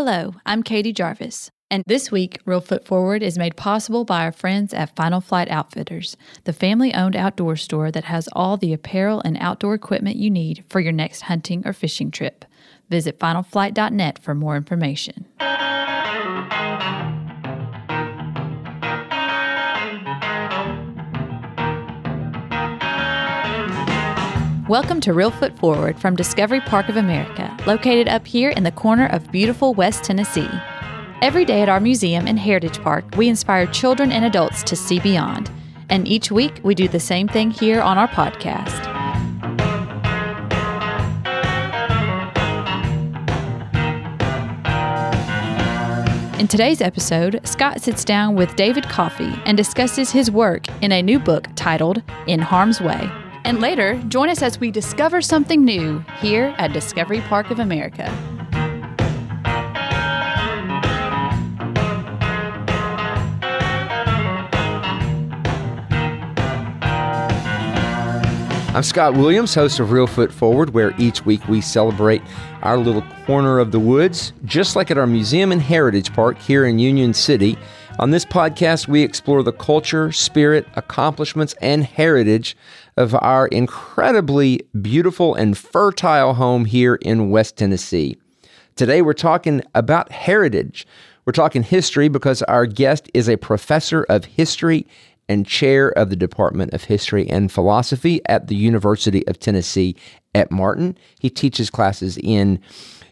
Hello, I'm Katie Jarvis. And this week, Reelfoot Forward is made possible by our friends at Final Flight Outfitters, the family owned outdoor store that has all the apparel and outdoor equipment you need for your next hunting or fishing trip. Visit finalflight.net for more information. Welcome to Reelfoot Forward from Discovery Park of America, located up here in the corner of beautiful West Tennessee. Every day at our museum and Heritage Park, we inspire children and adults to see beyond. And each week, we do the same thing here on our podcast. In today's episode, Scott sits down with David Coffey and discusses his work in a new book titled In Harm's Way. And later, join us as we discover something new here at Discovery Park of America. I'm Scott Williams, host of Reelfoot Forward, where each week we celebrate our little corner of the woods, just like at our museum and heritage park here in Union City. On this podcast, we explore the culture, spirit, accomplishments, and heritage of our incredibly beautiful and fertile home here in West Tennessee. Today, we're talking about heritage. We're talking history because our guest is a professor of history and chair of the Department of History and Philosophy at the University of Tennessee at Martin. He teaches classes in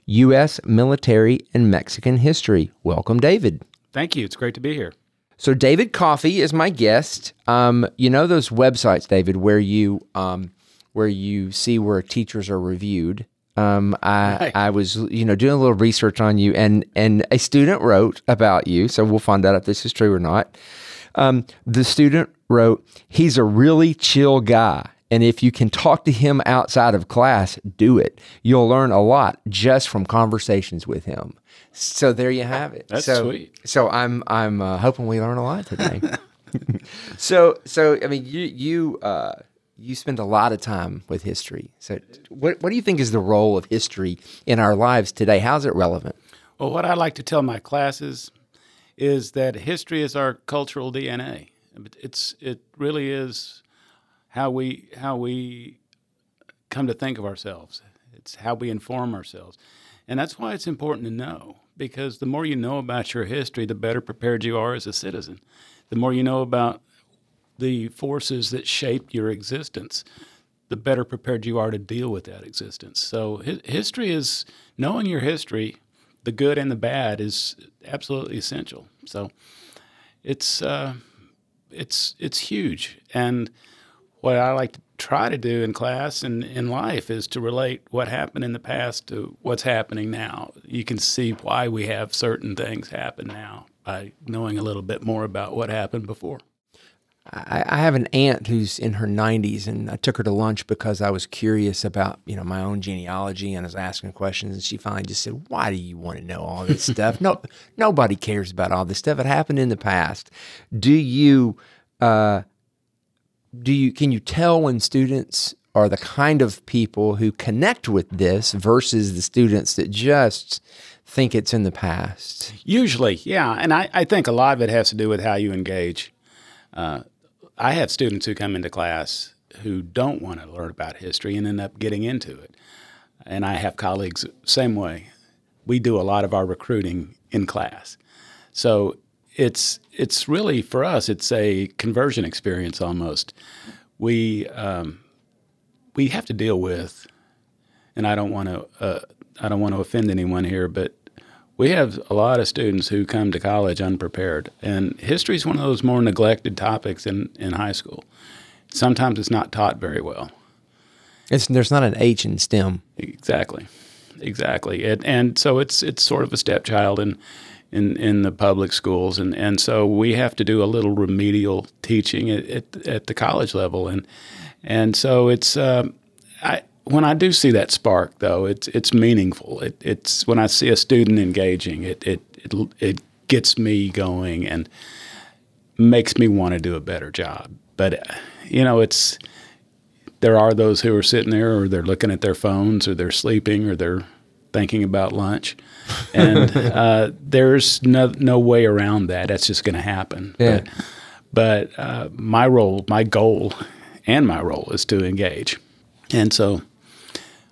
U.S. military and Mexican history. Welcome, David. Thank you. It's great to be here. So, David Coffey is my guest. Um, you know those websites, David, where you um, where you see where teachers are reviewed. Um, I right. I was you know doing a little research on you, and and a student wrote about you. So we'll find out if this is true or not. Um, the student wrote, He's a really chill guy. And if you can talk to him outside of class, do it. You'll learn a lot just from conversations with him. So there you have it. That's so, sweet. So I'm I'm uh, hoping we learn a lot today. so so I mean you you uh, you spend a lot of time with history. So what what do you think is the role of history in our lives today? How's it relevant? Well, what I like to tell my classes is that history is our cultural DNA. It's it really is how we how we come to think of ourselves. It's how we inform ourselves, and that's why it's important to know because the more you know about your history, the better prepared you are as a citizen. The more you know about the forces that shaped your existence, the better prepared you are to deal with that existence. So history is knowing your history the good and the bad is absolutely essential. So it's uh, it's it's huge. And what I like to try to do in class and in life is to relate what happened in the past to what's happening now. You can see why we have certain things happen now by knowing a little bit more about what happened before. I, I have an aunt who's in her 90s, and I took her to lunch because I was curious about you know my own genealogy, and I was asking questions, and she finally just said, "Why do you want to know all this stuff? No, nobody cares about all this stuff. It happened in the past. Do you, uh, do you? Can you tell when students are the kind of people who connect with this versus the students that just think it's in the past? Usually, yeah, and I, I think a lot of it has to do with how you engage. Uh, I have students who come into class who don't want to learn about history and end up getting into it. And I have colleagues same way. We do a lot of our recruiting in class. So it's it's really for us it's a conversion experience almost. We um, we have to deal with, and I don't want to uh, I don't want to offend anyone here, but we have a lot of students who come to college unprepared, and history is one of those more neglected topics in, in high school. Sometimes it's not taught very well. It's, there's not an H in STEM. Exactly, exactly, it, and so it's it's sort of a stepchild in in in the public schools, and and so we have to do a little remedial teaching at at, at the college level, and and so it's uh, I when I do see that spark, though, it's it's meaningful. It, it's when I see a student engaging, it it it, it gets me going and makes me want to do a better job. But you know, it's there are those who are sitting there, or they're looking at their phones, or they're sleeping, or they're thinking about lunch, and uh, there's no no way around that. That's just going to happen. Yeah. But, but uh, my role, my goal, and my role is to engage, and so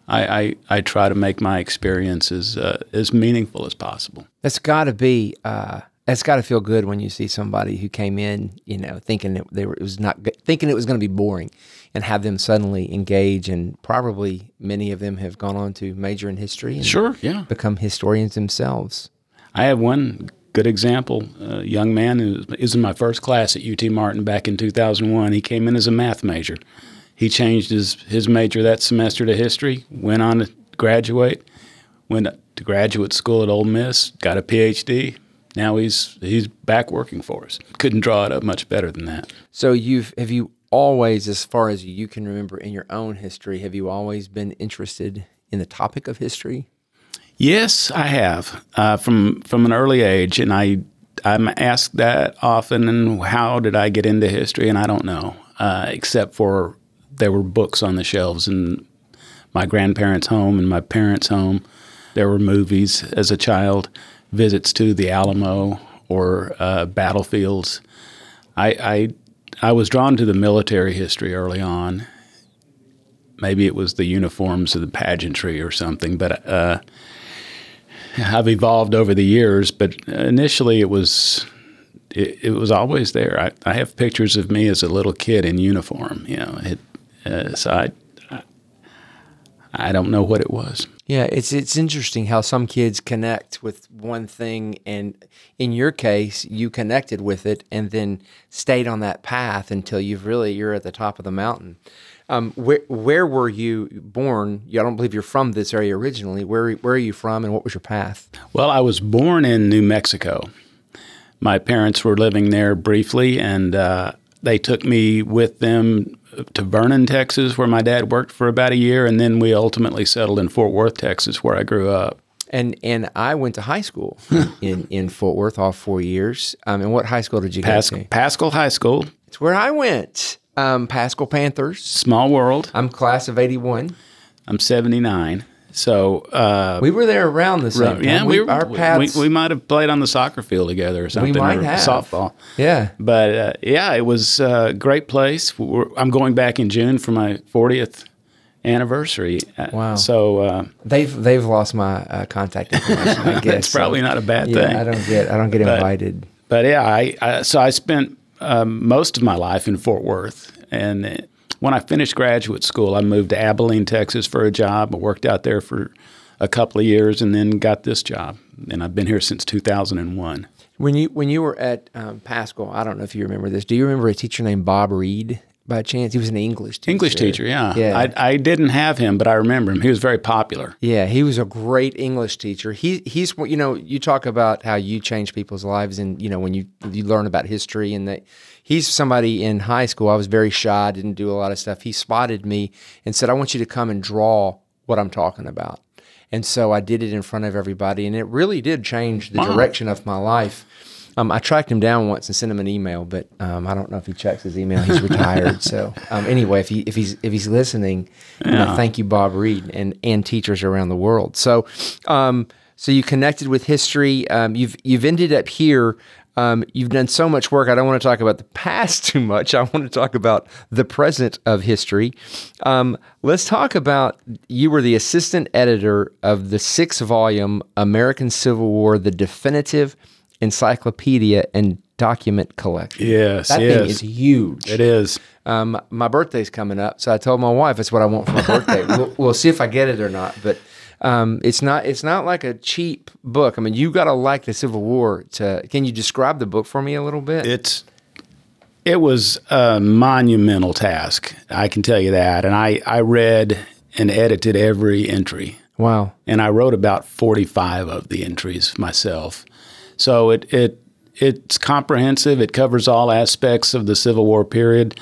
I I, I try to make my experience as uh, as meaningful as possible. That's got to be. Uh, that's got to feel good when you see somebody who came in, you know, thinking it, they were, it was not good, thinking it was going to be boring, and have them suddenly engage. And probably many of them have gone on to major in history and Sure, yeah. become historians themselves. I have one good example. A young man who is in my first class at UT Martin back in 2001. He came in as a math major. He changed his, his major that semester to history, went on to graduate, went to graduate school at Ole Miss, got a PhD. Now he's he's back working for us. Couldn't draw it up much better than that. So you've have you always, as far as you can remember in your own history, have you always been interested in the topic of history? Yes, I have uh, from from an early age, and I I'm asked that often. And how did I get into history? And I don't know, uh, except for there were books on the shelves in my grandparents' home and my parents' home. There were movies as a child, visits to the Alamo or uh, battlefields. I, I I was drawn to the military history early on. Maybe it was the uniforms or the pageantry or something, but uh, I've evolved over the years, but initially it was it, it was always there. I, I have pictures of me as a little kid in uniform. You know, it, uh, so I, I don't know what it was. Yeah, it's it's interesting how some kids connect with one thing, and in your case, you connected with it and then stayed on that path until you've really you're at the top of the mountain. Um, where where were you born? I don't believe you're from this area originally. Where where are you from, and what was your path? Well, I was born in New Mexico. My parents were living there briefly, and uh, they took me with them to Vernon, Texas, where my dad worked for about a year, and then we ultimately settled in Fort Worth, Texas, where I grew up. And and I went to high school in, in Fort Worth all four years. Um, and what high school did you Pas- go to? Paschal High School, It's where I went. Um, Paschal Panthers. small world. I'm class of '81. I'm 79. So, uh, We were there around the same time. yeah, we, were, our we- paths. we, we might have played on the soccer field together or something. We might have. Softball. yeah. But uh, yeah, it was a great place. We're, I'm going back in June for my 40th anniversary. Uh, Wow. So uh, They've they've lost my uh, contact information. I guess it's probably so. not a bad Yeah, thing. I don't get I don't get invited. But yeah, I, I so I spent um, most of my life in Fort Worth, and when I finished graduate school, I moved to Abilene, Texas, for a job. I worked out there for a couple of years, and then got this job, and I've been here since 2001. When you when you were at um, Paschal, I don't know if you remember this. Do you remember a teacher named Bob Reed by chance? He was an English teacher. English teacher, yeah. Yeah. I, I didn't have him, but I remember him. He was very popular. Yeah, he was a great English teacher. He he's you know you talk about how you change people's lives and you know when you you learn about history and that he's somebody in high school. I was very shy, didn't do a lot of stuff. He spotted me and said, "I want you to come and draw what I'm talking about." And so I did it in front of everybody, and it really did change the Wow. direction of my life. Um, I tracked him down once and sent him an email, but um, I don't know if he checks his email. He's retired. so um, anyway, if he if he's if he's listening, know, thank you, Bob Reed, and and teachers around the world. So, um, so you connected with history. Um, you've you've ended up here. Um, you've done so much work. I don't want to talk about the past too much. I want to talk about the present of history. Um, let's talk about you were the assistant editor of the six volume American Civil War, the definitive encyclopedia and document collection. Yes, that yes. thing is huge. It is. Um, my birthday's coming up, so I told my wife it's what I want for my birthday. we'll, we'll see if I get it or not, but um, it's not it's not like a cheap book. I mean, you got to like the Civil War to. Can you describe the book for me a little bit? It's it was a monumental task. I can tell you that. And I, I read and edited every entry. wow. And I wrote about 45 of the entries myself. So it, it it's comprehensive. It covers all aspects of the Civil War period.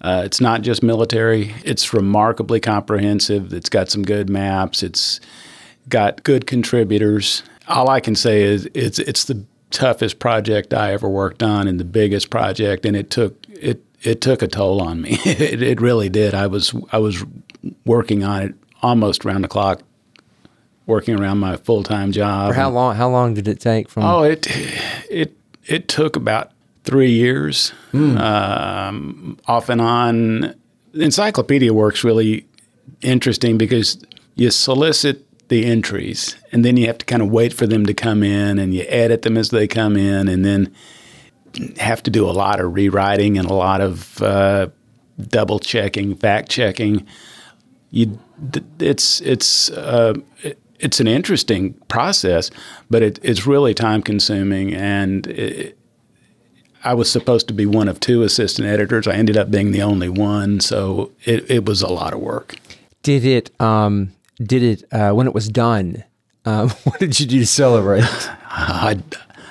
Uh, it's not just military. It's remarkably comprehensive. It's got some good maps. It's got good contributors. All I can say is it's it's the toughest project I ever worked on and the biggest project, and it took it it took a toll on me. it, it really did. I was I was working on it almost round the clock, working around my full time job. For how long? How long did it take from? Oh, it it it took about three years, um, off and on. Encyclopedia works really interesting because you solicit the entries, and then you have to kind of wait for them to come in, and you edit them as they come in, and then have to do a lot of rewriting and a lot of uh, double checking, fact checking. You, it's it's uh, it's an interesting process, but it, it's really time consuming. And it, I was supposed to be one of two assistant editors. I ended up being the only one, so it, it was a lot of work. Did it? Um, did it uh, when it was done? Um, what did you do to celebrate? I,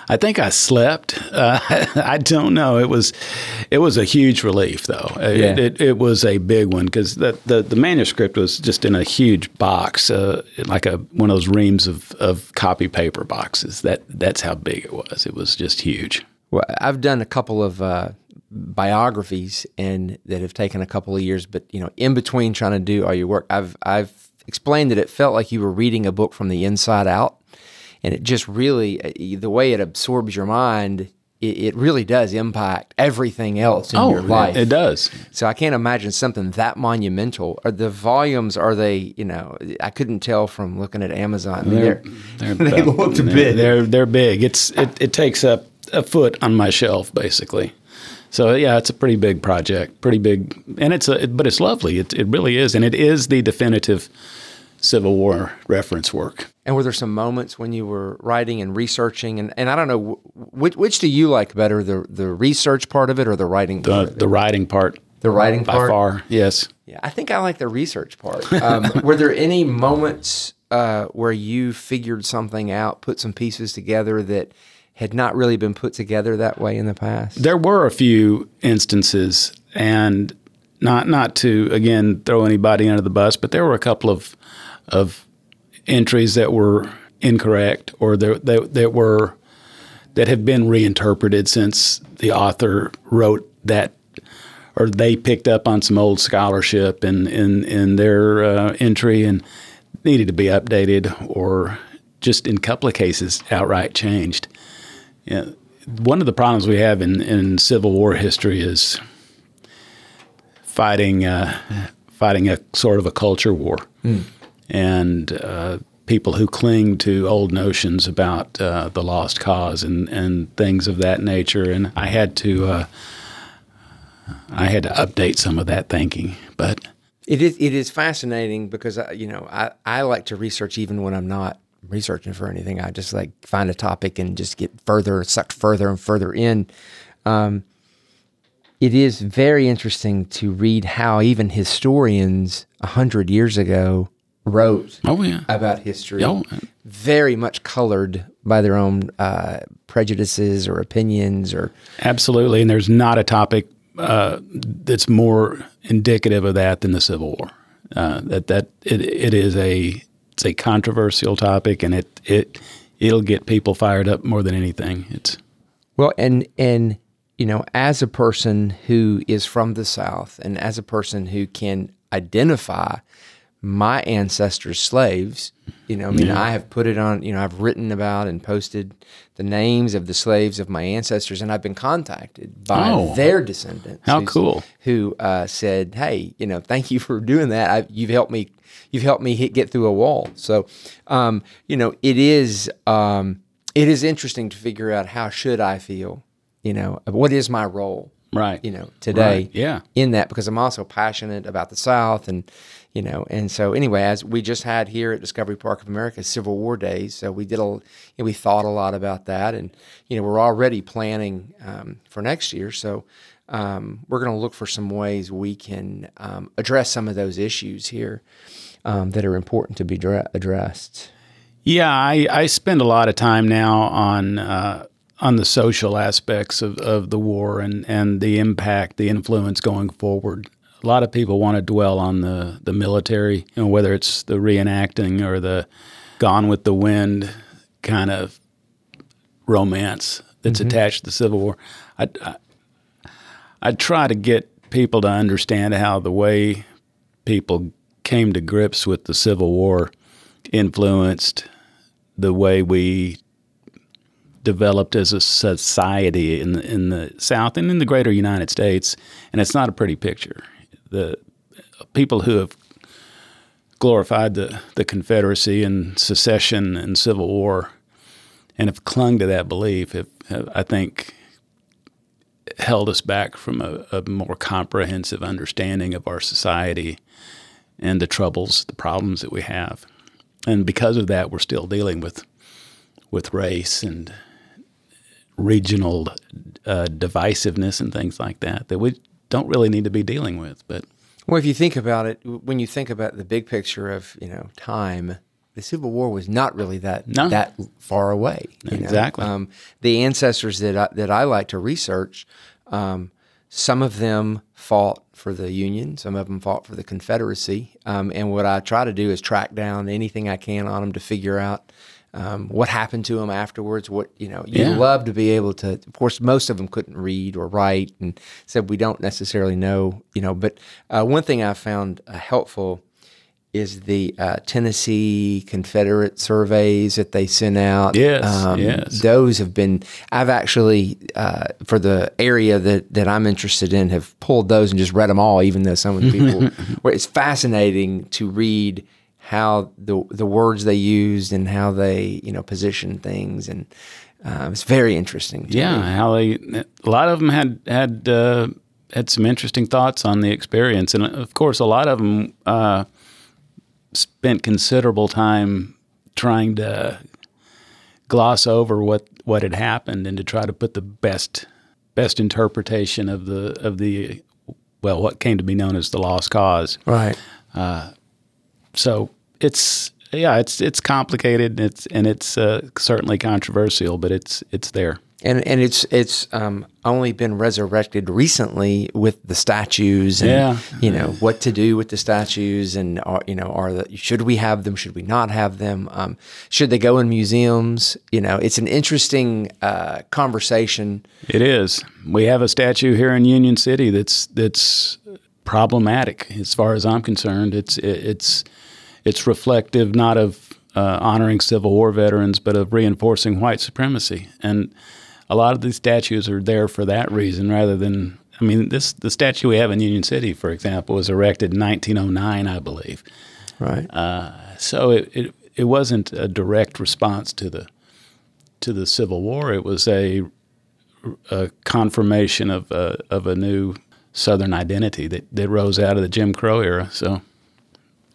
I think I slept. Uh, I don't know. It was, it was a huge relief, though. Yeah. It, it, it was a big one because the, the, the manuscript was just in a huge box, uh, like a one of those reams of, of copy paper boxes. That that's how big it was. It was just huge. Well, I've done a couple of uh, biographies and that have taken a couple of years, but you know, in between trying to do all your work, I've I've explained that it felt like you were reading a book from the inside out and it just really uh, the way it absorbs your mind it, it really does impact everything else in oh, your life. it does. So i can't imagine something that monumental. Are the volumes are they you know i couldn't tell from looking at amazon. They're, they're, they're they looked big. they're they're big. It's it, it takes up a foot on my shelf basically so yeah, it's a pretty big project, pretty big, and it's a, but it's lovely. It, it really is, and it is the definitive Civil War reference work. And were there some moments when you were writing and researching, and, and I don't know which, which do you like better, the the research part of it or the writing? The the writing part. The writing by part. By far, yes. Yeah, I think I like the research part. Um, were there any moments uh, where you figured something out, put some pieces together that had not really been put together that way in the past? There were a few instances, and not not to again throw anybody under the bus, but there were a couple of of entries that were incorrect or that, that, were that have been reinterpreted since the author wrote that or they picked up on some old scholarship in in, in their uh, entry and needed to be updated or just in a couple of cases outright changed. Yeah, one of the problems we have in, in Civil War history is fighting uh, fighting a sort of a culture war. Mm and uh, people who cling to old notions about uh, the lost cause and, and things of that nature. And I had to uh, I had to update some of that thinking, but. It is, it is fascinating because uh, you know I, I like to research even when I'm not researching for anything. I just like find a topic and just get further sucked further and further in. Um, it is very interesting to read how even historians a hundred years ago wrote oh, yeah. about history, oh. very much colored by their own uh, prejudices or opinions or absolutely. And there's not a topic uh, that's more indicative of that than the Civil War. Uh, that that it, it is a it's a controversial topic, and it it it'll get people fired up more than anything. It's well, and and you know, as a person who is from the South, and as a person who can identify my ancestors' slaves. You know, I mean, yeah. I have put it on, you know, I've written about and posted the names of the slaves of my ancestors, and I've been contacted by oh, their descendants. How cool! Who uh, said, "Hey, you know, thank you for doing that. I, you've helped me. You've helped me hit, get through a wall." So, um, you know, it is um, it is interesting to figure out how should I feel. You know, what is my role? Right. You know, today. Right. Yeah. In that, because I'm also passionate about the South and you know and so anyway as we just had here at discovery park of america civil war days so we did a you know, we thought a lot about that and you know we're already planning um, for next year so um, we're going to look for some ways we can um, address some of those issues here um, that are important to be dra- addressed yeah I, I spend a lot of time now on uh, on the social aspects of, of the war and, and the impact, the influence going forward a lot of people want to dwell on the, the military, you know, whether it's the reenacting or the Gone with the Wind kind of romance that's mm-hmm. attached to the Civil War. I, I, I try to get people to understand how the way people came to grips with the Civil War influenced the way we developed as a society in the, in the South and in the greater United States, and it's not a pretty picture. The people who have glorified the, the Confederacy and secession and Civil War and have clung to that belief have, have I think, held us back from a, a, more comprehensive understanding of our society and the troubles, the problems that we have. And because of that, we're still dealing with with race and regional uh, divisiveness and things like that that we don't really need to be dealing with. But well, if you think about it, when you think about the big picture of you know time, the Civil War was not really that no. that far away. exactly. Um, the ancestors that I, that I like to research, um, some of them fought for the Union, some of them fought for the Confederacy, um, and what I try to do is track down anything I can on them to figure out um, what happened to them afterwards. What you know, you yeah. love to be able to. Of course, most of them couldn't read or write, and said we don't necessarily know. You know, but uh, one thing I found uh, helpful is the uh, Tennessee Confederate surveys that they sent out. Yes, um, yes. Those have been. I've actually uh, for the area that that I'm interested in have pulled those and just read them all, even though some of the people. where it's fascinating to read how the the words they used and how they you know position things and uh, it's very interesting. yeah, me. how they a lot of them had had uh, had some interesting thoughts on the experience, and of course, a lot of them uh, spent considerable time trying to gloss over what what had happened and to try to put the best best interpretation of the of the well what came to be known as the lost cause. Right. Uh, so it's yeah, it's it's complicated. And it's and it's uh, certainly controversial, but it's it's there. And and it's it's um, only been resurrected recently with the statues and yeah. you know what to do with the statues and are, you know are the should we have them should we not have them um, should they go in museums you know it's an interesting uh, conversation. It is. We have a statue here in Union City that's that's problematic as far as I'm concerned. It's it, it's it's reflective not of uh, honoring Civil War veterans, but of reinforcing white supremacy. And a lot of these statues are there for that reason, rather than. I mean, this the statue we have in Union City, for example, was erected in 1909, I believe. Right. Uh, so it, it it wasn't a direct response to the to the Civil War. It was a, a confirmation of a, of a new Southern identity that, that rose out of the Jim Crow era. So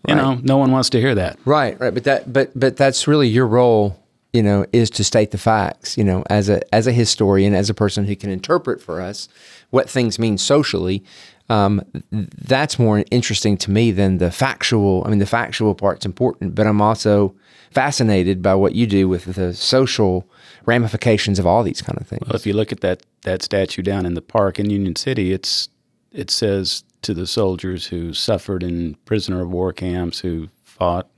you right. know, no one wants to hear that. Right, right. But that, but but that's really your role. You know, is to state the facts. You know, as a as a historian, as a person who can interpret for us what things mean socially. Um, that's more interesting to me than the factual. I mean, the factual part's important, but I'm also fascinated by what you do with the social ramifications of all these kind of things. Well, if you look at that that statue down in the park in Union City, it's it says to the soldiers who suffered in prisoner of war camps, who fought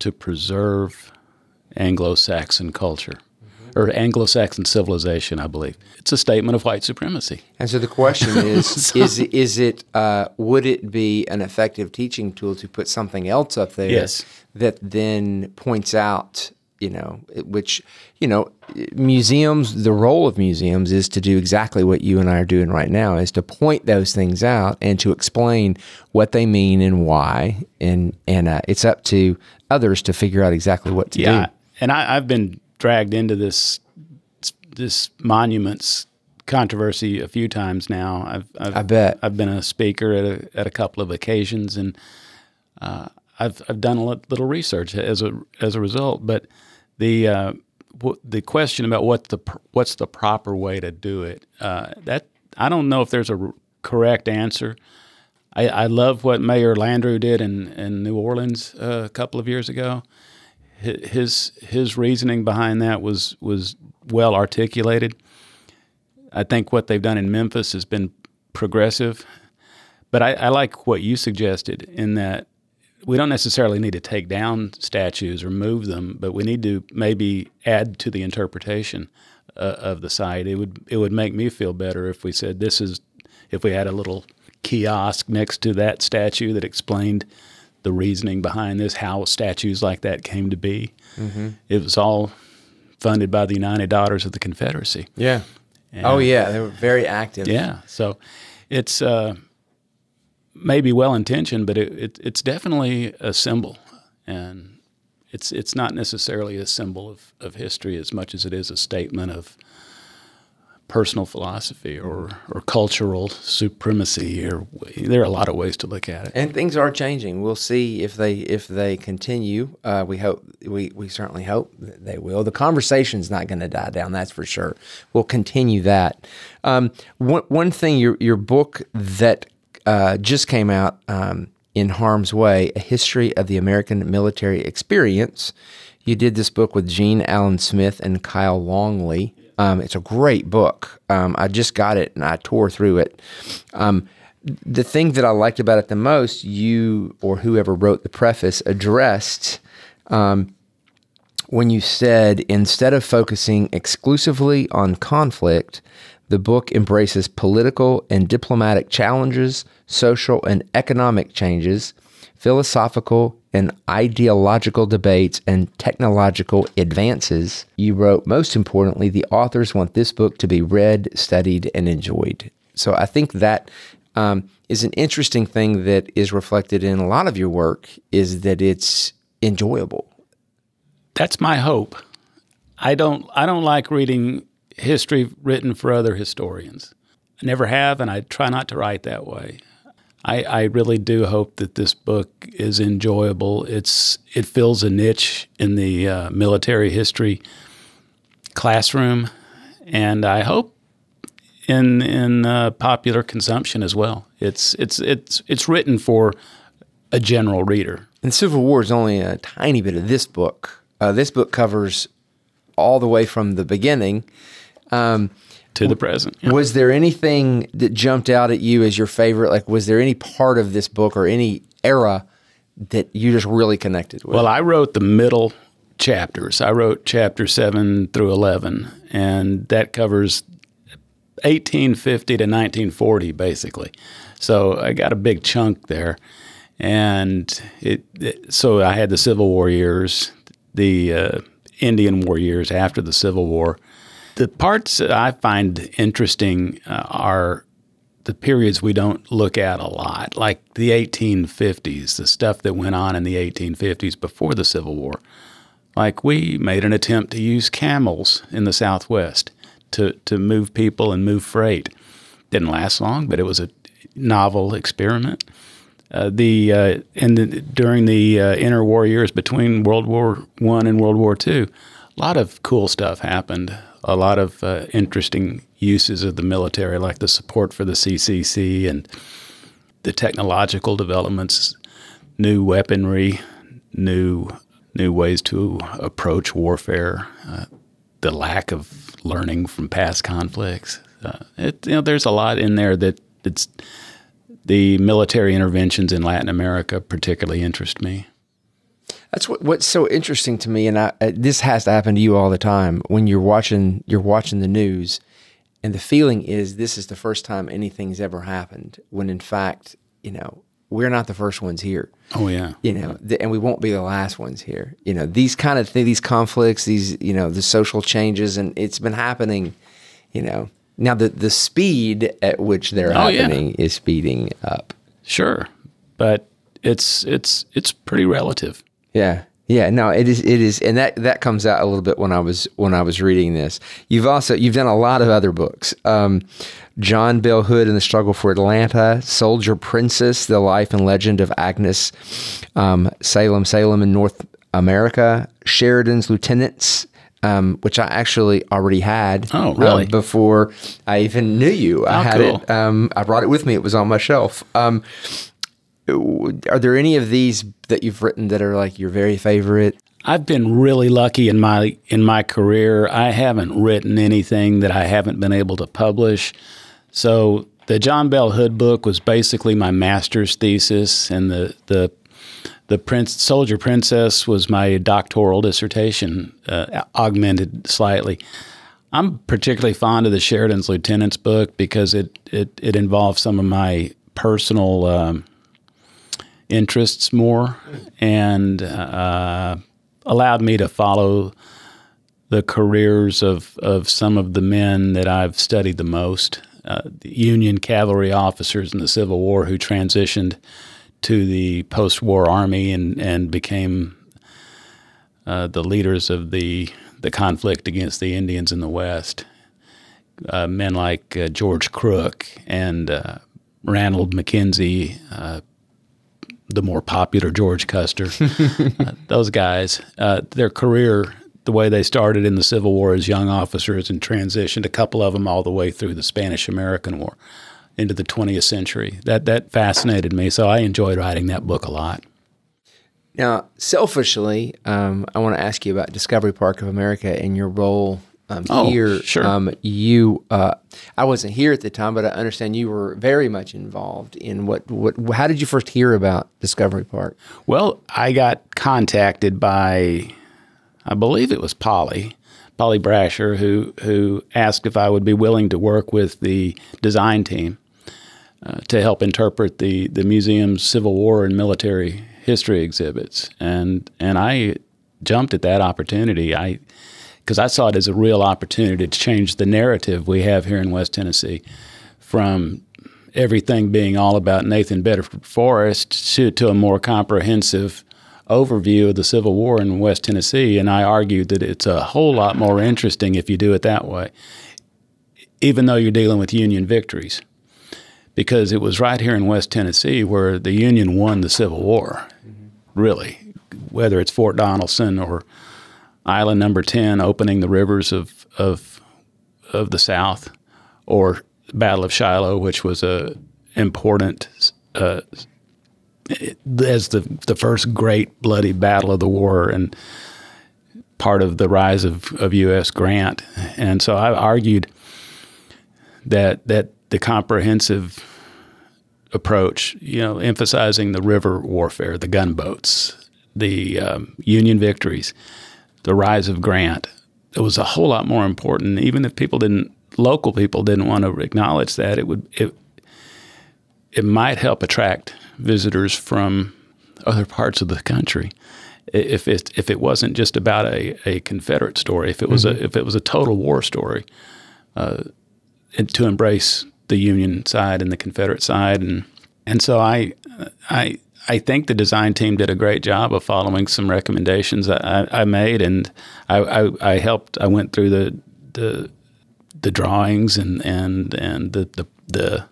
to preserve Anglo Saxon culture or Anglo Saxon civilization, I believe. It's a statement of white supremacy. And so the question is so, is, is it, uh, would it be an effective teaching tool to put something else up there yes. that then points out you know, which, you know, museums, the role of museums is to do exactly what you and I are doing right now, is to point those things out and to explain what they mean and why. And, and uh, it's up to others to figure out exactly what to yeah. do. And I, I've been dragged into this, this monuments controversy a few times now. I've, I've, i bet I've been a speaker at a, at a couple of occasions, and uh, I've I've done a little research as a as a result. But the uh, w- the question about what the pr- what's the proper way to do it uh, that I don't know if there's a r- correct answer. I, I, love what Mayor Landrieu did in, in New Orleans uh, a couple of years ago. His his reasoning behind that was was well articulated. I think what they've done in Memphis has been progressive, but I, I like what you suggested in that we don't necessarily need to take down statues or move them, but we need to maybe add to the interpretation uh, of the site. It would it would make me feel better if we said this is if we had a little kiosk next to that statue that explained the reasoning behind this, how statues like that came to be. It was all funded by the United Daughters of the Confederacy. Yeah. oh yeah, they were very active. Yeah, so it's uh, maybe well intentioned, but it, it, it's definitely a symbol, and it's it's not necessarily a symbol of, of history as much as it is a statement of personal philosophy or, or cultural supremacy or there are a lot of ways to look at it And things are changing. We'll see if they if they continue. Uh, we hope we we certainly hope that they will. The conversation's not going to die down. That's for sure. We'll continue that. Um, one one thing your your book that uh, just came out um, in harm's way, a history of the American military experience. You did this book with Gene Allen Smith and Kyle Longley. Um, it's a great book. Um, I just got it and I tore through it. Um, the thing that I liked about it the most, you or whoever wrote the preface addressed um, when you said instead of focusing exclusively on conflict, the book embraces political and diplomatic challenges, social and economic changes, philosophical and ideological debates, and technological advances. You wrote, most importantly, the authors want this book to be read, studied, and enjoyed. So I think that um, is an interesting thing that is reflected in a lot of your work is that it's enjoyable. that's my hope i don't i don't like reading history written for other historians i never have and i try not to write that way I, I really do hope that this book is enjoyable. It's it fills a niche in the uh, military history classroom, and I hope in in uh, popular consumption as well. It's it's it's it's written for a general reader. And Civil War is only a tiny bit of this book. Uh, this book covers all the way from the beginning. Um, to the present. Yeah. Was there anything that jumped out at you as your favorite? Like, was there any part of this book or any era that you just really connected with? Well, I wrote the middle chapters. I wrote chapter 7 through 11, and that covers 1850 to 1940, basically. So I got a big chunk there. And it, it so I had the Civil War years, the uh, Indian War years after the Civil War. The parts that I find interesting uh, are the periods we don't look at a lot, like the 1850s, the stuff that went on in the 1850s before the Civil War. Like we made an attempt to use camels in the Southwest to, to move people and move freight. Didn't last long, but it was a novel experiment. Uh, the uh, and the, during the uh, interwar years between World War One and World War Two, a lot of cool stuff happened. A lot of uh, interesting uses of the military, like the support for the CCC and the technological developments, new weaponry, new new ways to approach warfare, uh, the lack of learning from past conflicts. Uh, it, you know, there's a lot in there that it's the military interventions in Latin America particularly interest me. That's what, what's so interesting to me, and I, uh, this has to happen to you all the time when you're watching you're watching the news, and the feeling is this is the first time anything's ever happened. When in fact, you know, we're not the first ones here. Oh yeah, You know, th- and we won't be the last ones here. You know, these kind of th- these conflicts, these you know, the social changes, and it's been happening. You know, now the the speed at which they're Oh, yeah. happening is speeding up. sure, but it's it's it's pretty relative. Yeah. Yeah, no, it is it is and that that comes out a little bit when I was when I was reading this. You've also you've done a lot of other books. Um, John Bell Hood and the Struggle for Atlanta, Soldier Princess, The Life and Legend of Agnes um, Salm-Salm in North America, Sheridan's Lieutenants, um, which I actually already had Oh, really? uh, before I even knew you. I Oh, had cool. it um, I brought it with me. It was on my shelf. Are there any of these that you've written that are like your very favorite? I've been really lucky in my in my career. I haven't written anything that I haven't been able to publish. So the John Bell Hood book was basically my master's thesis, and the the the Prince Soldier Princess was my doctoral dissertation, uh, augmented slightly. I'm particularly fond of the Sheridan's Lieutenants book because it it, it involves some of my personal um, interests more and uh, allowed me to follow the careers of, of some of the men that I've studied the most. Uh, the Union cavalry officers in the Civil War who transitioned to the post war Army and, and became uh, the leaders of the, the conflict against the Indians in the West. Uh, men like uh, George Crook and uh, Ranald Mackenzie, uh, the more popular George Custer, uh, those guys, uh, their career, the way they started in the Civil War as young officers and transitioned, a couple of them all the way through the Spanish American War into the 20th century. That, that fascinated me, so I enjoyed writing that book a lot. Now, selfishly, um, I want to ask you about Discovery Park of America and your role um, Oh, here. sure. Um, you, uh, I wasn't here at the time, but I understand you were very much involved in what. What? How did you first hear about Discovery Park? Well, I got contacted by, I believe it was Polly, Polly Brasher, who who asked if I would be willing to work with the design team uh, to help interpret the the museum's Civil War and military history exhibits, and and I jumped at that opportunity. I because I saw it as a real opportunity to change the narrative we have here in West Tennessee from everything being all about Nathan Bedford Forrest to, to a more comprehensive overview of the Civil War in West Tennessee. And I argued that it's a whole lot more interesting if you do it that way, even though you're dealing with Union victories. Because it was right here in West Tennessee where the Union won the Civil War, really, whether it's Fort Donelson or Island Number Ten opening the rivers of of of the South, or Battle of Shiloh, which was a important uh, as the the first great bloody battle of the war and part of the rise of, of U.S. Grant. And so I argued that that the comprehensive approach, you know, emphasizing the river warfare, the gunboats, the um, Union victories, the rise of Grant, it was a whole lot more important. Even if people didn't, local people didn't want to acknowledge that, it would it it might help attract visitors from other parts of the country. If it if it wasn't just about a, a Confederate story, if it was a if it was a total war story, uh, and to embrace the Union side and the Confederate side, and and so I I I think the design team did a great job of following some recommendations I, I made, and I, I, I helped. I went through the the the drawings and and and the the, the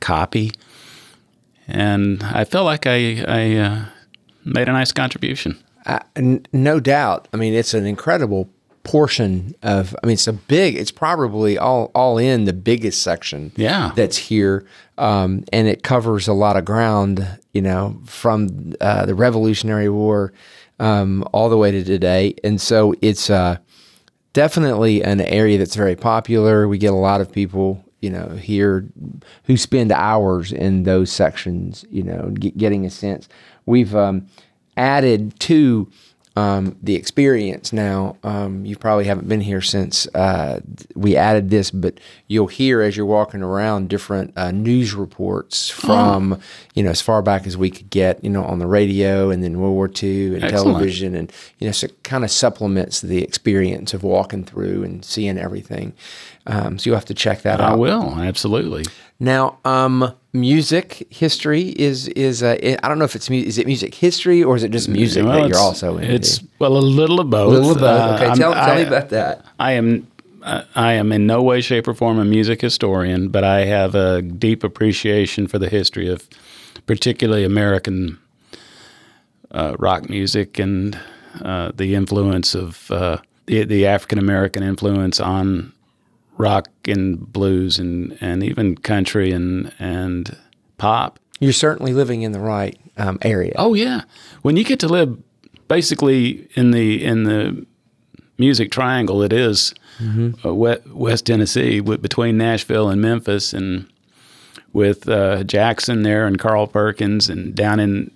copy, and I felt like I I uh, made a nice contribution. No doubt. I mean, it's an incredible portion of. I mean, it's a big. It's probably all all in the biggest section. Yeah. that's here, um, and it covers a lot of ground. You know, from uh, the Revolutionary War um, all the way to today, and so it's uh, definitely an area that's very popular. We get a lot of people. You know, here who spend hours in those sections. You know, get, getting a sense. We've um, added to um, the experience now. Um, you probably haven't been here since uh, we added this, but you'll hear as you're walking around different uh, news reports from you know as far back as we could get. You know, on the radio and then World War II and Excellent. television, and you know, so it kind of supplements the experience of walking through and seeing everything. Um, so you'll have to check that I out. I will absolutely. Now, um, music history is is uh, I don't know if it's mu- is it music history or is it just music Well, that you're also into? It's well a little of both. a little bit. Uh, okay, tell, tell me about that. I am uh, I am in no way, shape, or form a music historian, but I have a deep appreciation for the history of particularly American uh, rock music and uh, the influence of uh, the, the African American influence on rock and blues and, and even country and and pop. You're certainly living in the right um, area. Oh yeah, when you get to live basically in the in the music triangle, it is, uh, West, West Tennessee with, between Nashville and Memphis, and with uh, Jackson there and Carl Perkins, and down in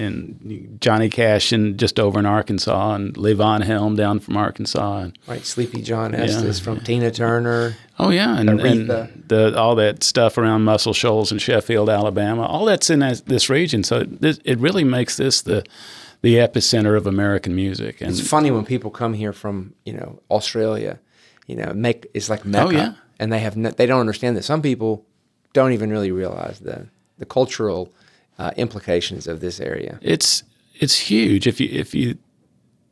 and Johnny Cash and just over in Arkansas, and Levon Helm down from Arkansas, and Right, Sleepy John Estes from Tina Turner. oh yeah, and, and the all that stuff around Muscle Shoals and Sheffield, Alabama, all that's in that, this region. So this, it really makes this the the epicenter of American music. And It's funny when people come here from you know Australia, you know, make it's like Mecca, Oh, yeah. and they have no, they don't understand that. Some people don't even really realize the the cultural uh, implications of this area. it's it's huge if you if you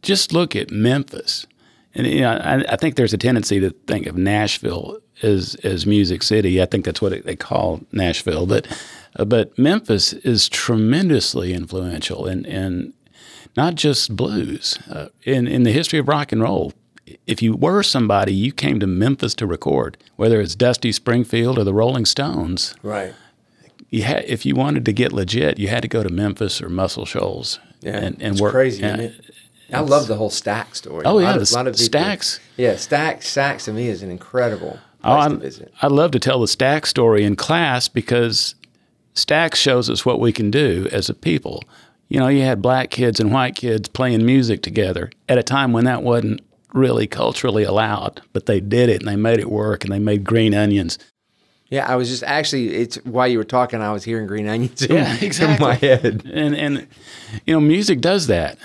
just look at Memphis, and you know, I, I think there's a tendency to think of Nashville as as Music City. I think that's what it, they call Nashville, but uh, but Memphis is tremendously influential in in not just blues uh, in in the history of rock and roll. If you were somebody, you came to Memphis to record, whether it's Dusty Springfield or the Rolling Stones. Right. You had, if you wanted to get legit, you had to go to Memphis or Muscle Shoals. Yeah, and, and it's work. crazy, and it? I love the whole Stax story. Oh, A yeah, lot of- the lot of people- Stax. Yeah, Stack Stax to me is an incredible Oh, I, visit. I love to tell the Stax story in class because Stax shows us what we can do as a people. You know, you had black kids and white kids playing music together at a time when that wasn't really culturally allowed, but they did it and they made it work and they made green onions. Yeah, I was just actually it's while you were talking, I was hearing Green Onions in, Yeah, in exactly. my head. And and you know, music does that.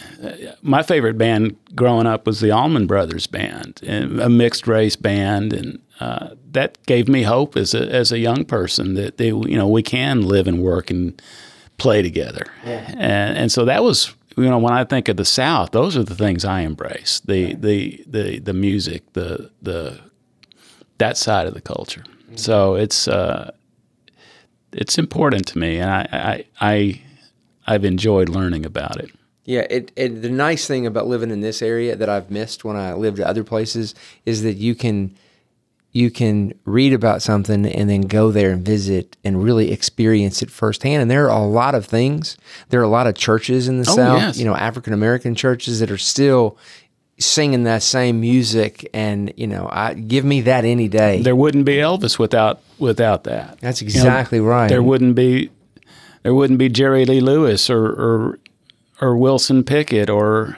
My favorite band growing up was the Allman Brothers Band, and a mixed race band, and uh, that gave me hope as a as a young person that they you know we can live and work and play together. Yeah. And and so that was you know when I think of the South, those are the things I embrace the the the the music, the the that side of the culture. So it's uh, it's important to me, and I, I, I I've enjoyed learning about it. Yeah, it, it the nice thing about living in this area that I've missed when I lived at other places is that you can you can read about something and then go there and visit and really experience it firsthand. And there are a lot of things. There are a lot of churches in the Oh, South, yes. you know, African American churches that are still singing that same music. And you know, I give me that any day. There wouldn't be Elvis without without that. That's You know, exactly right. There wouldn't be there wouldn't be Jerry Lee Lewis or or, or Wilson Pickett or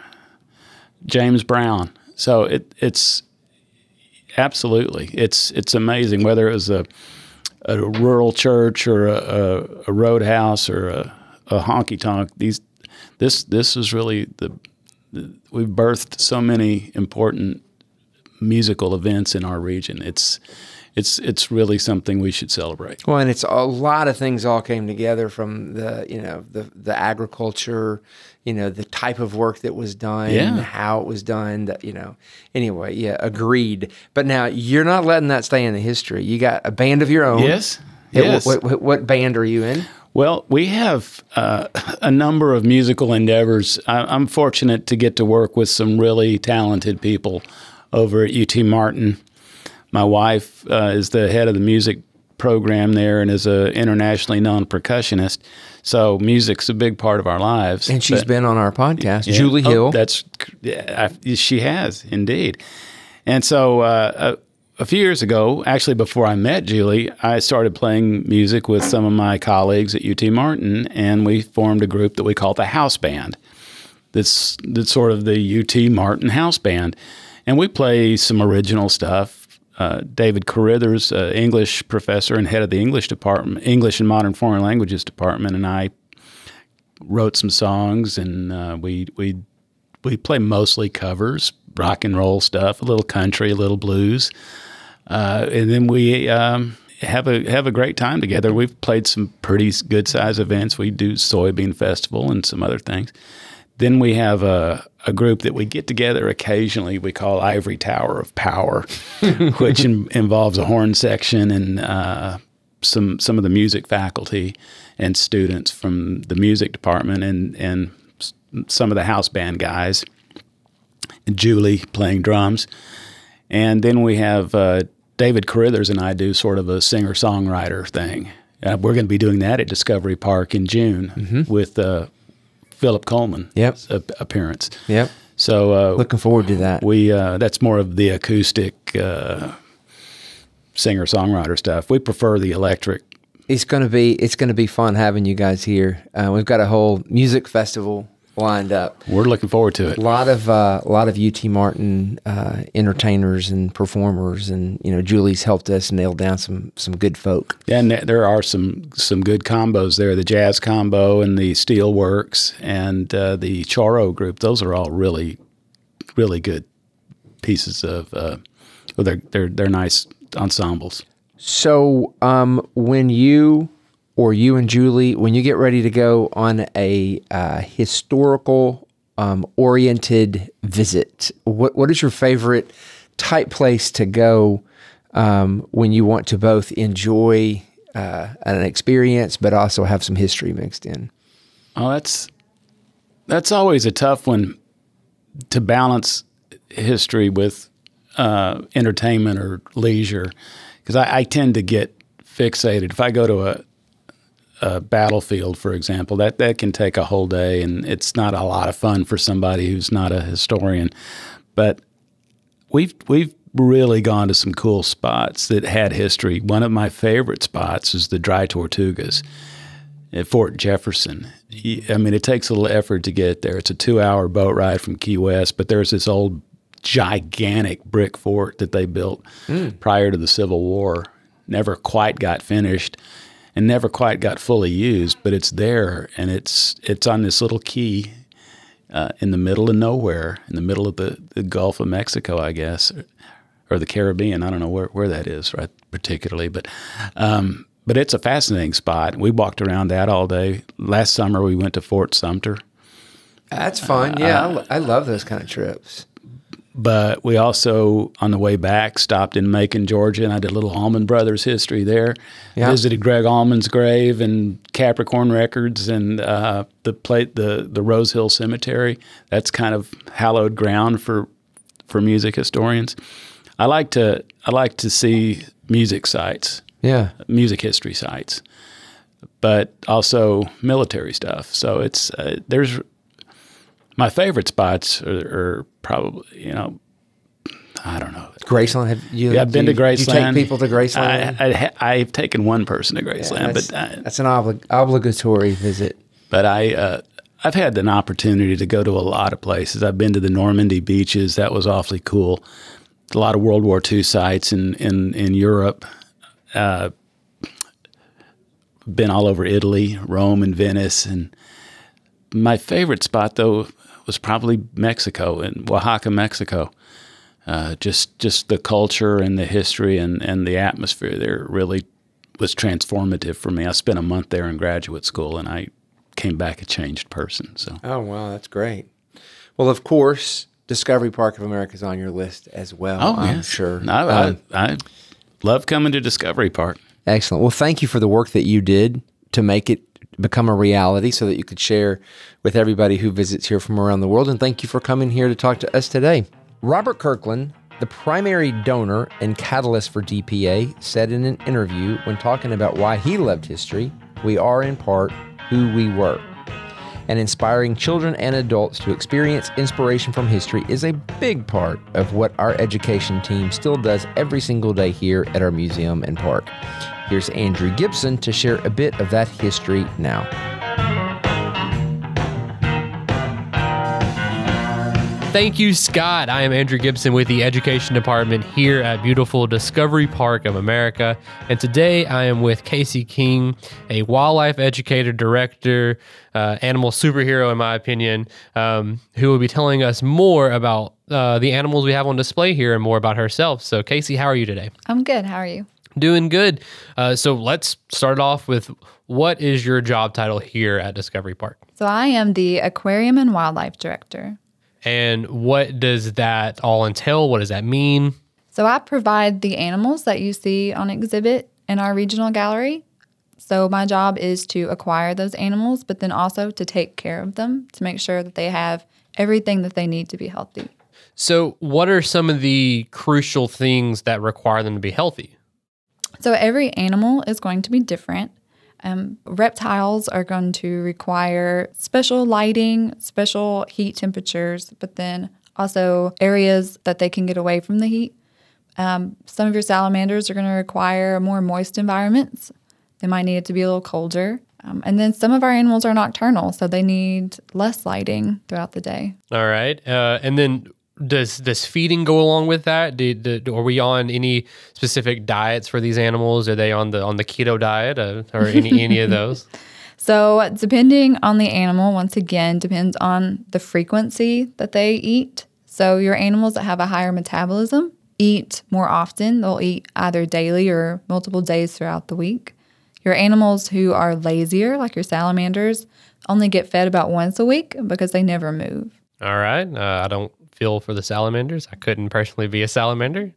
James Brown. So it it's absolutely it's it's amazing whether it was a a rural church or a, a, a roadhouse or a, a honky tonk. These this this is really the we've birthed so many important musical events in our region. It's it's it's really something we should celebrate. Well, and it's a lot of things all came together from the you know the the agriculture, you know the type of work that was done, Yeah. how it was done. That you know. Anyway, yeah, agreed. But now you're not letting that stay in the history. You got a band of your own. Yes. Yes. What, what, what band are you in? Well, we have uh, a number of musical endeavors. I, I'm fortunate to get to work with some really talented people over at UT Martin. My wife uh, is the head of the music program there and is an internationally known percussionist. So music's a big part of our lives. And she's But- been on our podcast, Yeah. Julie Oh, Hill. that's yeah, I, she has indeed. And so uh, a, few years ago, actually before I met Julie, I started playing music with some of my colleagues at UT Martin, and we formed a group that we call the House Band. That's that's sort of the UT Martin House Band, and we play some original stuff. Uh, David Carithers, uh, English professor and head of the English department, English and Modern Foreign Languages department, and I wrote some songs, and uh, we we we play mostly covers, rock and roll stuff, a little country, a little blues, uh, and then we um, have a have a great time together. We've played some pretty good size events. We do soybean festival and some other things. Then we have a, a group that we get together occasionally. We call Ivory Tower of Power, which in, involves a horn section and uh, some some of the music faculty and students from the music department and and some of the house band guys. Julie playing drums, and then we have uh, David Carithers and I do sort of a singer songwriter thing. Uh, we're going to be doing that at Discovery Park in June with uh, Philip Coleman. Yep. ap- appearance. Yep. So uh, Looking forward to that. we uh, that's more of the acoustic uh, singer songwriter stuff. We prefer the electric it's gonna be it's gonna be fun having you guys here. Uh, we've got a whole music festival lined up. We're looking forward to it. A lot of uh, a lot of UT Martin uh, entertainers and performers, and you know Julie's helped us nail down some some good folk. Yeah, and there are some some good combos there. The jazz combo and the Steelworks and uh, the Choro group. Those are all really really good pieces of. Uh, well, they're they're they're nice ensembles. So um, when you or you and Julie, when you get ready to go on a uh, historical um, oriented visit, what what is your favorite type place to go um, when you want to both enjoy uh, an experience but also have some history mixed in? Oh, that's that's always a tough one to balance history with uh, entertainment or leisure because I, I, tend to get fixated. If I go to a, a, battlefield, for example, that, that can take a whole day and it's not a lot of fun for somebody who's not a historian. But we've, we've really gone to some cool spots that had history. One of my favorite spots is the Dry Tortugas at Fort Jefferson. I mean, it takes a little effort to get there. It's a two hour boat ride from Key West, but there's this old gigantic brick fort that they built mm. prior to the Civil War. Never quite got finished and never quite got fully used, but it's there and it's it's on this little key uh, in the middle of nowhere, in the middle of the, the Gulf of Mexico, I guess, or, or, the Caribbean. I don't know where, where that is, right, particularly, but um, but it's a fascinating spot. We walked around that all day. Last summer, we went to Fort Sumter. That's fun. Yeah, uh, I love those kind of trips. But we also, on the way back, stopped in Macon, Georgia, and I did a little Allman Brothers history there. Yeah. Visited Gregg Allman's grave and Capricorn Records and uh, the plate, the the Rose Hill Cemetery. That's kind of hallowed ground for for music historians. I like to I like to see music sites, yeah, music history sites, but also military stuff. So it's uh, there's my favorite spots are, are, probably you know I don't know Graceland. Have you? Yeah, I've been you, to Graceland. You take people to Graceland. I, have taken one person to Graceland, yeah, that's, but I, that's an oblig- obligatory visit. But I. Uh, I've had an opportunity to go to a lot of places. I've been to the Normandy beaches. That was awfully cool. A lot of World War II sites in in in Europe. Uh, been all over Italy, Rome, and Venice, and my favorite spot though was probably Mexico in Oaxaca, Mexico. Uh, just just the culture and the history and, and the atmosphere there really was transformative for me. I spent a month there in graduate school and I came back a changed person. So Oh wow, that's great. Well of course Discovery Park of America is on your list as well. Oh, I'm yes. sure. I, um, I, I love coming to Discovery Park. Excellent. Well, thank you for the work that you did to make it become a reality so that you could share with everybody who visits here from around the world. And thank you for coming here to talk to us today. Robert Kirkland, the primary donor and catalyst for DPA, said in an interview when talking about why he loved history, we are in part who we were. And inspiring children and adults to experience inspiration from history is a big part of what our education team still does every single day here at our museum and park. Here's Andrew Gibson to share a bit of that history now. Thank you, Scott. I am Andrew Gibson with the Education Department here at beautiful Discovery Park of America. And today I am with Casey King, a wildlife educator, director, uh, animal superhero, in my opinion, um, who will be telling us more about uh, the animals we have on display here and more about herself. So, Casey, how are you today? I'm good. How are you? Doing good. Uh, so let's start off with what is your job title here at Discovery Park? So I am the Aquarium and Wildlife Director. And what does that all entail? What does that mean? So I provide the animals that you see on exhibit in our regional gallery. So my job is to acquire those animals, but then also to take care of them to make sure that they have everything that they need to be healthy. So, what are some of the crucial things that require them to be healthy? So every animal is going to be different. Um, reptiles are going to require special lighting, special heat temperatures, but then also areas that they can get away from the heat. Um, some of your salamanders are going to require more moist environments They might need it to be a little colder. Um, and then some of our animals are nocturnal, so they need less lighting throughout the day. All right. Uh, and then does does feeding go along with that? Do, do, are we on any specific diets for these animals? Are they on the on the keto diet uh, or any any of those? So, depending on the animal, once again, depends on the frequency that they eat. So, your animals that have a higher metabolism eat more often. They'll eat either daily or multiple days throughout the week. Your animals who are lazier, like your salamanders, only get fed about once a week because they never move. All right. Uh, I don't feel for the salamanders. I couldn't personally be a salamander.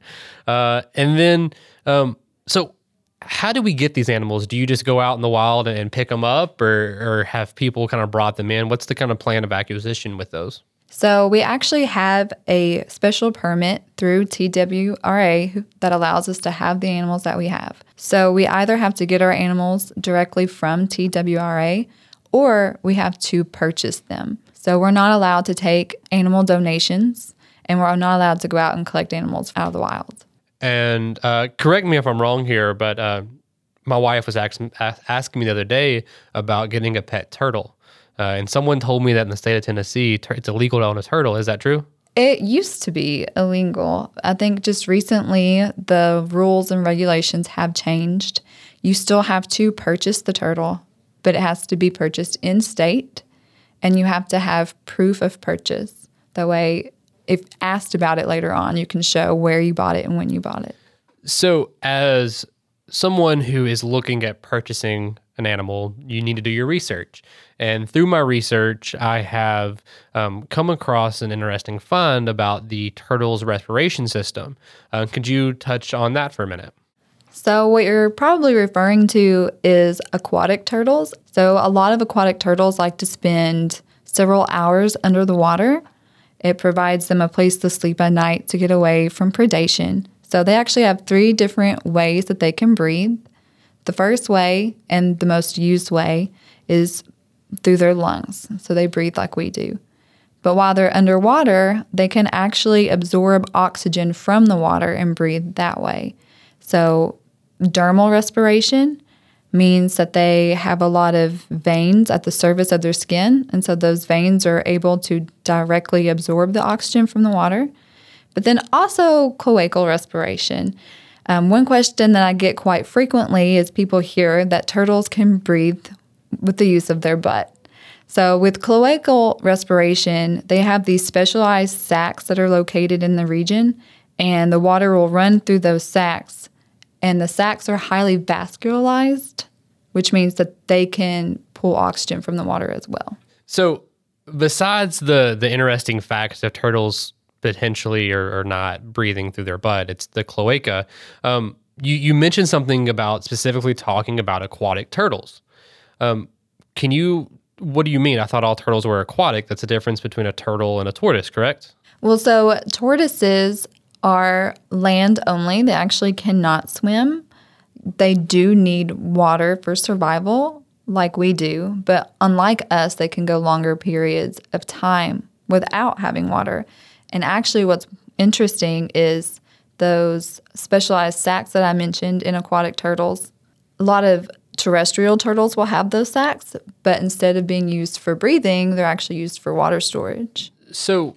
Uh, and then, um, so how do we get these animals? Do you just go out in the wild and pick them up, or, or have people kind of brought them in? What's the kind of plan of acquisition with those? So, we actually have a special permit through TWRA that allows us to have the animals that we have. So, we either have to get our animals directly from TWRA or we have to purchase them. So, we're not allowed to take animal donations and we're not allowed to go out and collect animals out of the wild. And uh, correct me if I'm wrong here, but uh, my wife was asking, asking me the other day about getting a pet turtle. Uh, and someone told me that in the state of Tennessee, it's illegal to own a turtle. Is that true? It used to be illegal. I think just recently the rules and regulations have changed. You still have to purchase the turtle, but it has to be purchased in state and you have to have proof of purchase. That way, if asked about it later on, you can show where you bought it and when you bought it. So, as someone who is looking at purchasing an animal, you need to do your research. And through my research, I have um, come across an interesting find about the turtle's respiration system. Uh, could you touch on that for a minute? So, what you're probably referring to is aquatic turtles. So, a lot of aquatic turtles like to spend several hours under the water. It provides them a place to sleep at night to get away from predation. So, they actually have three different ways that they can breathe. The first way, and the most used way, is through their lungs. So they breathe like we do. But while they're underwater, they can actually absorb oxygen from the water and breathe that way. So, dermal respiration means that they have a lot of veins at the surface of their skin. And so those veins are able to directly absorb the oxygen from the water. But then also cloacal respiration. Um, one question that I get quite frequently is people hear that turtles can breathe with the use of their butt. So, with cloacal respiration, they have these specialized sacs that are located in the region, and the water will run through those sacs. And the sacs are highly vascularized, which means that they can pull oxygen from the water as well. So, besides the the interesting facts of turtles potentially or, or not breathing through their butt, it's the cloaca. Um, you, you mentioned something about specifically talking about aquatic turtles. Um, can you? What do you mean? I thought all turtles were aquatic. That's the difference between a turtle and a tortoise, correct? Well, so tortoises are land only. They actually cannot swim. They do need water for survival, like we do. But unlike us, they can go longer periods of time without having water. And actually, what's interesting is those specialized sacs that I mentioned in aquatic turtles. A lot of terrestrial turtles will have those sacs, but instead of being used for breathing, they're actually used for water storage. So,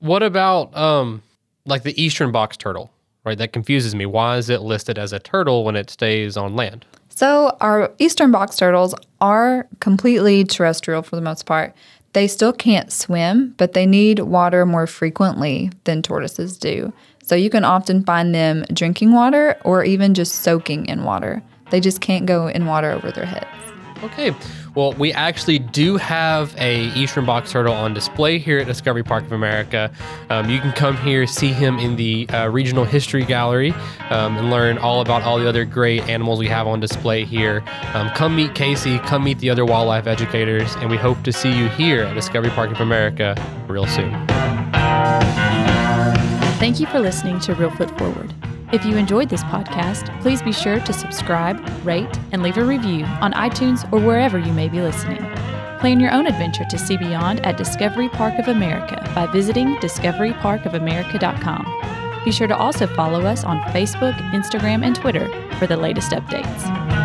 what about um, like the eastern box turtle? Right, that confuses me. Why is it listed as a turtle when it stays on land? So, our eastern box turtles are completely terrestrial for the most part. They still can't swim, but they need water more frequently than tortoises do. So, you can often find them drinking water or even just soaking in water. They just can't go in water over their heads. Okay. Well, we actually do have a eastern box turtle on display here at Discovery Park of America. Um, you can come here, see him in the uh, Regional History Gallery, um, and learn all about all the other great animals we have on display here. Um, come meet Casey, come meet the other wildlife educators, and we hope to see you here at Discovery Park of America real soon. Thank you for listening to Reelfoot Forward. If you enjoyed this podcast, please be sure to subscribe, rate, and leave a review on iTunes or wherever you may be listening. Plan your own adventure to see beyond at Discovery Park of America by visiting discoveryparkofamerica.com. Be sure to also follow us on Facebook, Instagram, and Twitter for the latest updates.